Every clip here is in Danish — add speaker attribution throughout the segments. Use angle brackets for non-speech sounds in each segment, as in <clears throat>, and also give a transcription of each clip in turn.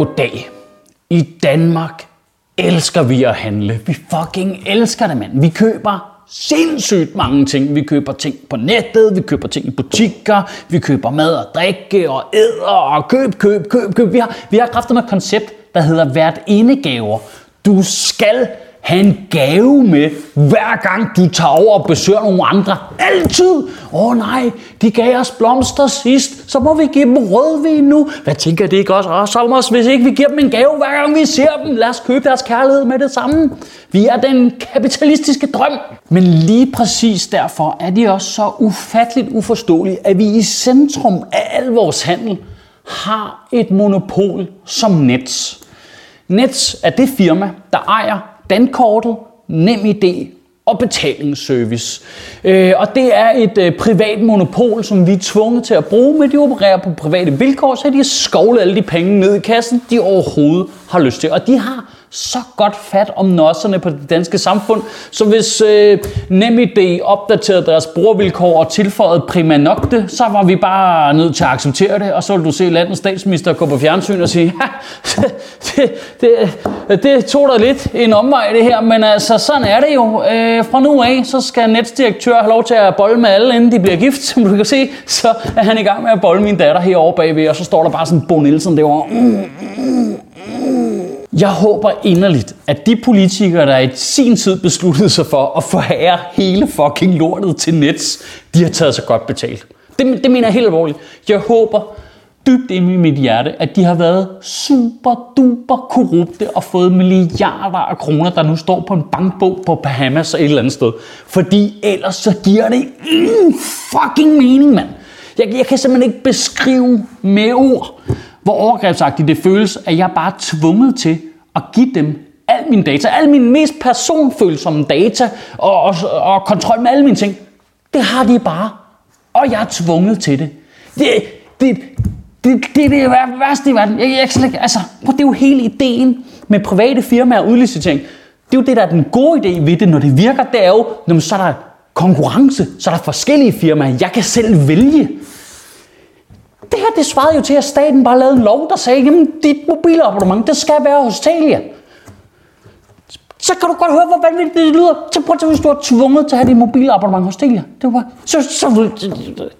Speaker 1: Goddag. I Danmark elsker vi at handle. Vi fucking elsker det, mand. Vi køber sindssygt mange ting. Vi køber ting på nettet, vi køber ting i butikker, vi køber mad og drikke og æder og køb, køb, køb, køb. Vi har, vi har kraftet med et koncept, der hedder hvert gaver. Du skal have en gave med, hver gang du tager over og besøger nogle andre. Altid! Åh oh, nej, de gav os blomster sidst, så må vi give dem rødvin nu. Hvad tænker det ikke også? Åh, Solmers, hvis ikke vi giver dem en gave, hver gang vi ser dem, lad os købe deres kærlighed med det samme. Vi er den kapitalistiske drøm. Men lige præcis derfor er de også så ufatteligt uforståelige, at vi i centrum af al vores handel har et monopol som Nets. Nets er det firma, der ejer dankortet, nem idé og betalingsservice. Øh, og det er et øh, privat monopol, som vi er tvunget til at bruge, men de opererer på private vilkår, så de har skovlet alle de penge ned i kassen, de overhovedet har lyst til. Og de har så godt fat om nosserne på det danske samfund, så hvis øh, NemID opdaterede deres brugervilkår og tilføjede prima nocte, så var vi bare nødt til at acceptere det, og så ville du se landets statsminister gå på fjernsyn og sige, ja, det, det, det tog da lidt en omvej det her, men altså sådan er det jo. Øh, fra nu af, så skal netsdirektør have lov til at bolle med alle, inden de bliver gift, som du kan se, så er han i gang med at bolle min datter herovre bagved, og så står der bare sådan Bo Nielsen derovre. Mm, mm, mm. mm. Jeg håber inderligt, at de politikere, der i sin tid besluttede sig for at forære hele fucking lortet til Nets, de har taget sig godt betalt. Det, det mener jeg helt alvorligt. Jeg håber dybt inde i mit hjerte, at de har været super duper korrupte og fået milliarder af kroner, der nu står på en bankbog på Bahamas eller et eller andet sted. Fordi ellers så giver det ingen fucking mening, mand. Jeg, jeg kan simpelthen ikke beskrive med ord, hvor overgrebsagtigt det føles, at jeg bare er tvunget til at give dem al min data, al min mest personfølsomme data og, og, og kontrol med alle mine ting. Det har de bare. Og jeg er tvunget til det. Det, det, det, det er det værste i verden. Jeg, jeg, jeg, altså, det er jo hele ideen med private firmaer og udlicitering. Det er jo det, der er den gode idé ved det, når det virker. Det er jo, når så er der konkurrence, så er der forskellige firmaer. Jeg kan selv vælge. Det her, det svarede jo til, at staten bare lavede en lov, der sagde, jamen dit mobilabonnement, det skal være hos Telia. Så kan du godt høre, hvor vanvittigt det lyder. Så prøv at hvis du er tvunget til at have dit mobilabonnement hos Telia. Det var, så, så,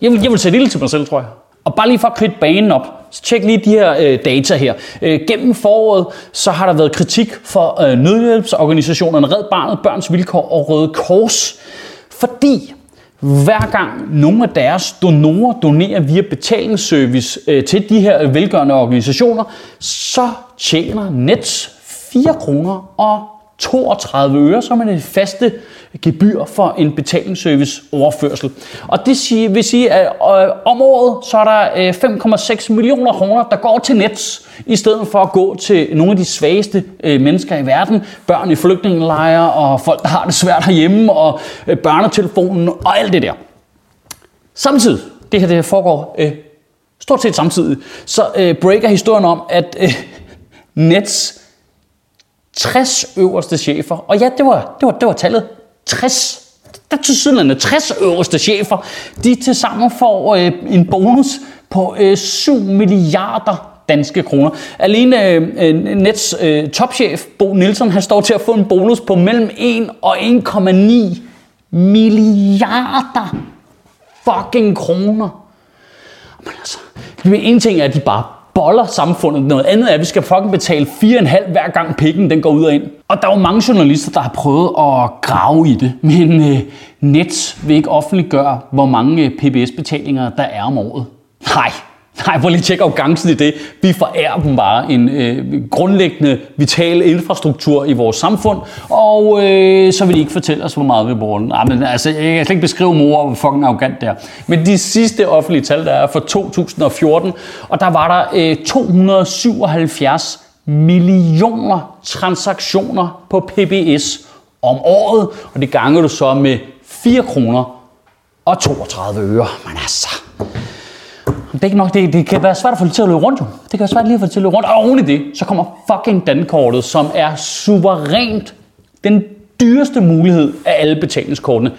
Speaker 1: jeg, vil, jeg vil sætte ild til mig selv, tror jeg. Og bare lige for at kridte banen op, så tjek lige de her øh, data her. Øh, gennem foråret, så har der været kritik for øh, nødhjælpsorganisationerne Red Barnet, Børns Vilkår og Røde Kors. Fordi hver gang nogle af deres donorer donerer via betalingsservice øh, til de her velgørende organisationer, så tjener Nets 4 kroner og 32 øre, som er det faste gebyr for en betalingsservice overførsel. Og det vil sige, at øh, om året så er der øh, 5,6 millioner kroner, der går til Nets, i stedet for at gå til nogle af de svageste øh, mennesker i verden. Børn i flygtningelejre og folk, der har det svært herhjemme, og børnetelefonen og alt det der. Samtidig, det her det foregår øh, stort set samtidig, så øh, breaker historien om, at øh, Nets 60 øverste chefer, og ja, det var, det var, det var tallet 60 der til siden 60 øverste chefer, de til sammen får øh, en bonus på øh, 7 milliarder danske kroner. Alene øh, øh, Nets øh, topchef Bo Nielsen, han står til at få en bonus på mellem 1 og 1,9 milliarder fucking kroner. Men altså, en ting er, at de bare boller samfundet. Noget andet er, at vi skal fucking betale 4,5 hver gang pikken den går ud og ind. Og der er jo mange journalister, der har prøvet at grave i det. Men øh, Nets vil ikke offentliggøre, hvor mange øh, PBS-betalinger der er om året. Nej, Nej, prøv lige at tjekke arrogancen i det. Vi forærer dem bare en øh, grundlæggende, vital infrastruktur i vores samfund, og øh, så vil de ikke fortælle os, hvor meget vi bruger den. Nej, men altså, jeg kan slet ikke beskrive mor, hvor fucking arrogant det er. Men de sidste offentlige tal, der er for 2014, og der var der øh, 277 millioner transaktioner på PBS om året, og det ganger du så med 4 kroner og 32 øre. Men altså, det er ikke nok, det, det kan være svært at få det til at løbe rundt jo. Det kan være svært lige at få det til at løbe rundt. Og oven i det, så kommer fucking dankortet, som er suverænt den dyreste mulighed af alle betalingskortene.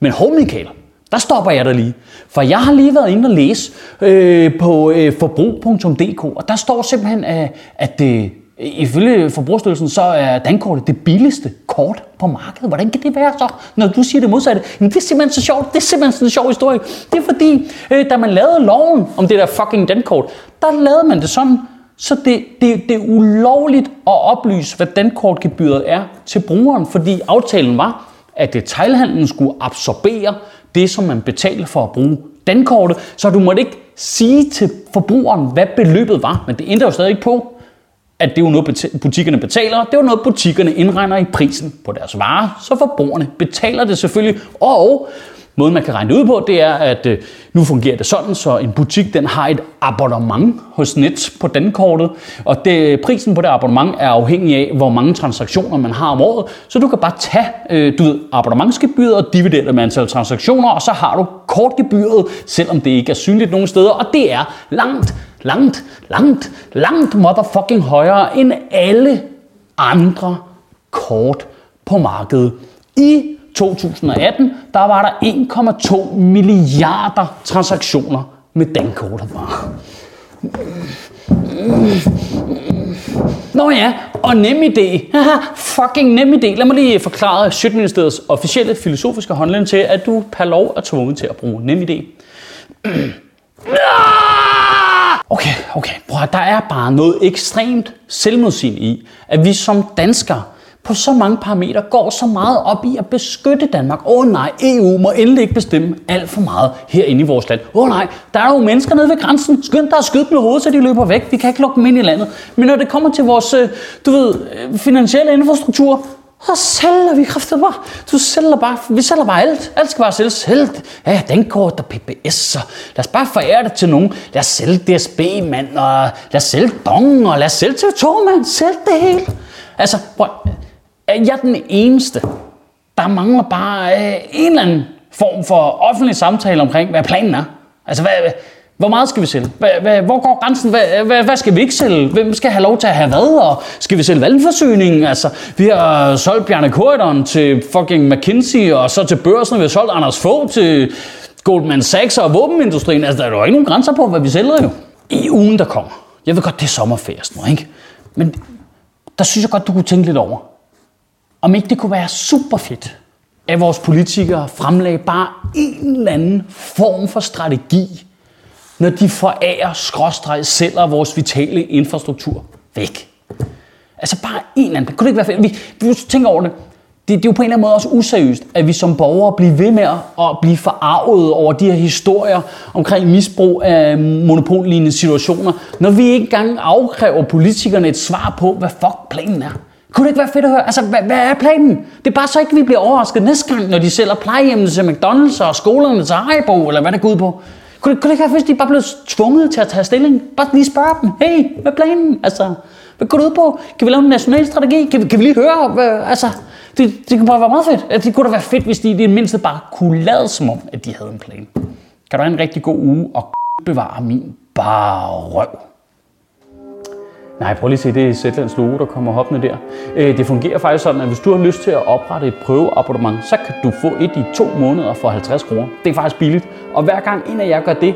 Speaker 1: Men hov Michael, der stopper jeg dig lige. For jeg har lige været inde og læse øh, på øh, forbrug.dk, og der står simpelthen, at, at det, Ifølge Forbrugerstyrelsen, så er dankortet det billigste kort på markedet. Hvordan kan det være så, når du siger det modsatte? Men det er simpelthen så sjovt. Det er simpelthen sådan en sjov historie. Det er fordi, øh, da man lavede loven om det der fucking dankort, der lavede man det sådan, så det, det, det er ulovligt at oplyse, hvad dankortgebyret er til brugeren, fordi aftalen var, at detailhandlen skulle absorbere det, som man betalte for at bruge dankortet, så du måtte ikke sige til forbrugeren, hvad beløbet var, men det ændrer jo stadig ikke på, at det er jo noget, butikkerne betaler. Det er jo noget, butikkerne indregner i prisen på deres varer, så forbrugerne betaler det selvfølgelig. Og måden, man kan regne det ud på, det er, at øh, nu fungerer det sådan, så en butik den har et abonnement hos Net på dankortet, og det, prisen på det abonnement er afhængig af, hvor mange transaktioner man har om året. Så du kan bare tage øh, du ved, abonnementsgebyret og dividere det med antal transaktioner, og så har du kortgebyret, selvom det ikke er synligt nogen steder, og det er langt langt, langt, langt motherfucking højere end alle andre kort på markedet. I 2018, der var der 1,2 milliarder transaktioner med dankortet bare. Nå ja, og nem idé. fucking nem idé. Lad mig lige forklare Sjøtministeriets officielle filosofiske håndlæn til, at du per lov er tvunget til at bruge nem idé. <clears throat> Okay, okay. Prøv at, der er bare noget ekstremt selvmodsigende i, at vi som danskere på så mange parametre går så meget op i at beskytte Danmark. Åh oh, nej, EU må endelig ikke bestemme alt for meget herinde i vores land. Åh oh, nej, der er jo mennesker nede ved grænsen. Skynd dig at skyde dem i hovedet, så de løber væk. Vi kan ikke lukke dem ind i landet. Men når det kommer til vores, øh, du ved, øh, finansielle infrastruktur, så sælger vi kræfter bare. Du sælger bare, vi sælger bare alt. Alt skal bare sælges Sælg Ja, den og der PPS, og lad os bare forære det til nogen. Lad os sælge DSB, mand, og lad os sælge Dong, og lad os sælge TV2, mand. Sælg det hele. Altså, prøv, er jeg den eneste, der mangler bare øh, en eller anden form for offentlig samtale omkring, hvad planen er? Altså, hvad, hvor meget skal vi sælge? hvor går grænsen? Hvad, hvad skal vi ikke sælge? Hvem skal have lov til at have hvad? Og skal vi sælge vandforsyning? Altså, vi har solgt Bjarne Corridon til fucking McKinsey, og så til børsen, vi har solgt Anders Fogh til Goldman Sachs og våbenindustrien. Altså, der er jo ikke nogen grænser på, hvad vi sælger jo. I ugen, der kommer. Jeg ved godt, det er sommerferie nu, ikke? Men der synes jeg godt, du kunne tænke lidt over. Om ikke det kunne være super fedt, at vores politikere fremlagde bare en eller anden form for strategi, når de forærer, skråstreg, sælger vores vitale infrastruktur væk. Altså bare en eller anden. Kunne det ikke være fedt? Vi, vi tænker over det. Det, det er jo på en eller anden måde også useriøst, at vi som borgere bliver ved med at blive forarvet over de her historier omkring misbrug af monopollignende situationer, når vi ikke engang afkræver politikerne et svar på, hvad fuck planen er. Kunne det ikke være fedt at høre? Altså, hvad, hvad er planen? Det er bare så ikke, vi bliver overrasket næste gang, når de sælger plejehjemmene til McDonald's og skolerne til Haribo, eller hvad det går ud på. Kunne det, kunne det ikke være, hvis de bare blev tvunget til at tage stilling? Bare lige spørge dem, hey, hvad er planen? Altså, hvad går det ud på? Kan vi lave en national strategi? Kan vi, kan vi lige høre? Hvad, altså, det, det kan bare være meget fedt. Det kunne da være fedt, hvis de i det mindste bare kunne lade som om, at de havde en plan. Kan du have en rigtig god uge og bevare min bare røv. Nej, prøv lige at se, det er Zetlands logo, der kommer hoppende der. Øh, det fungerer faktisk sådan, at hvis du har lyst til at oprette et prøveabonnement, så kan du få et i to måneder for 50 kroner. Det er faktisk billigt. Og hver gang en af jer gør det,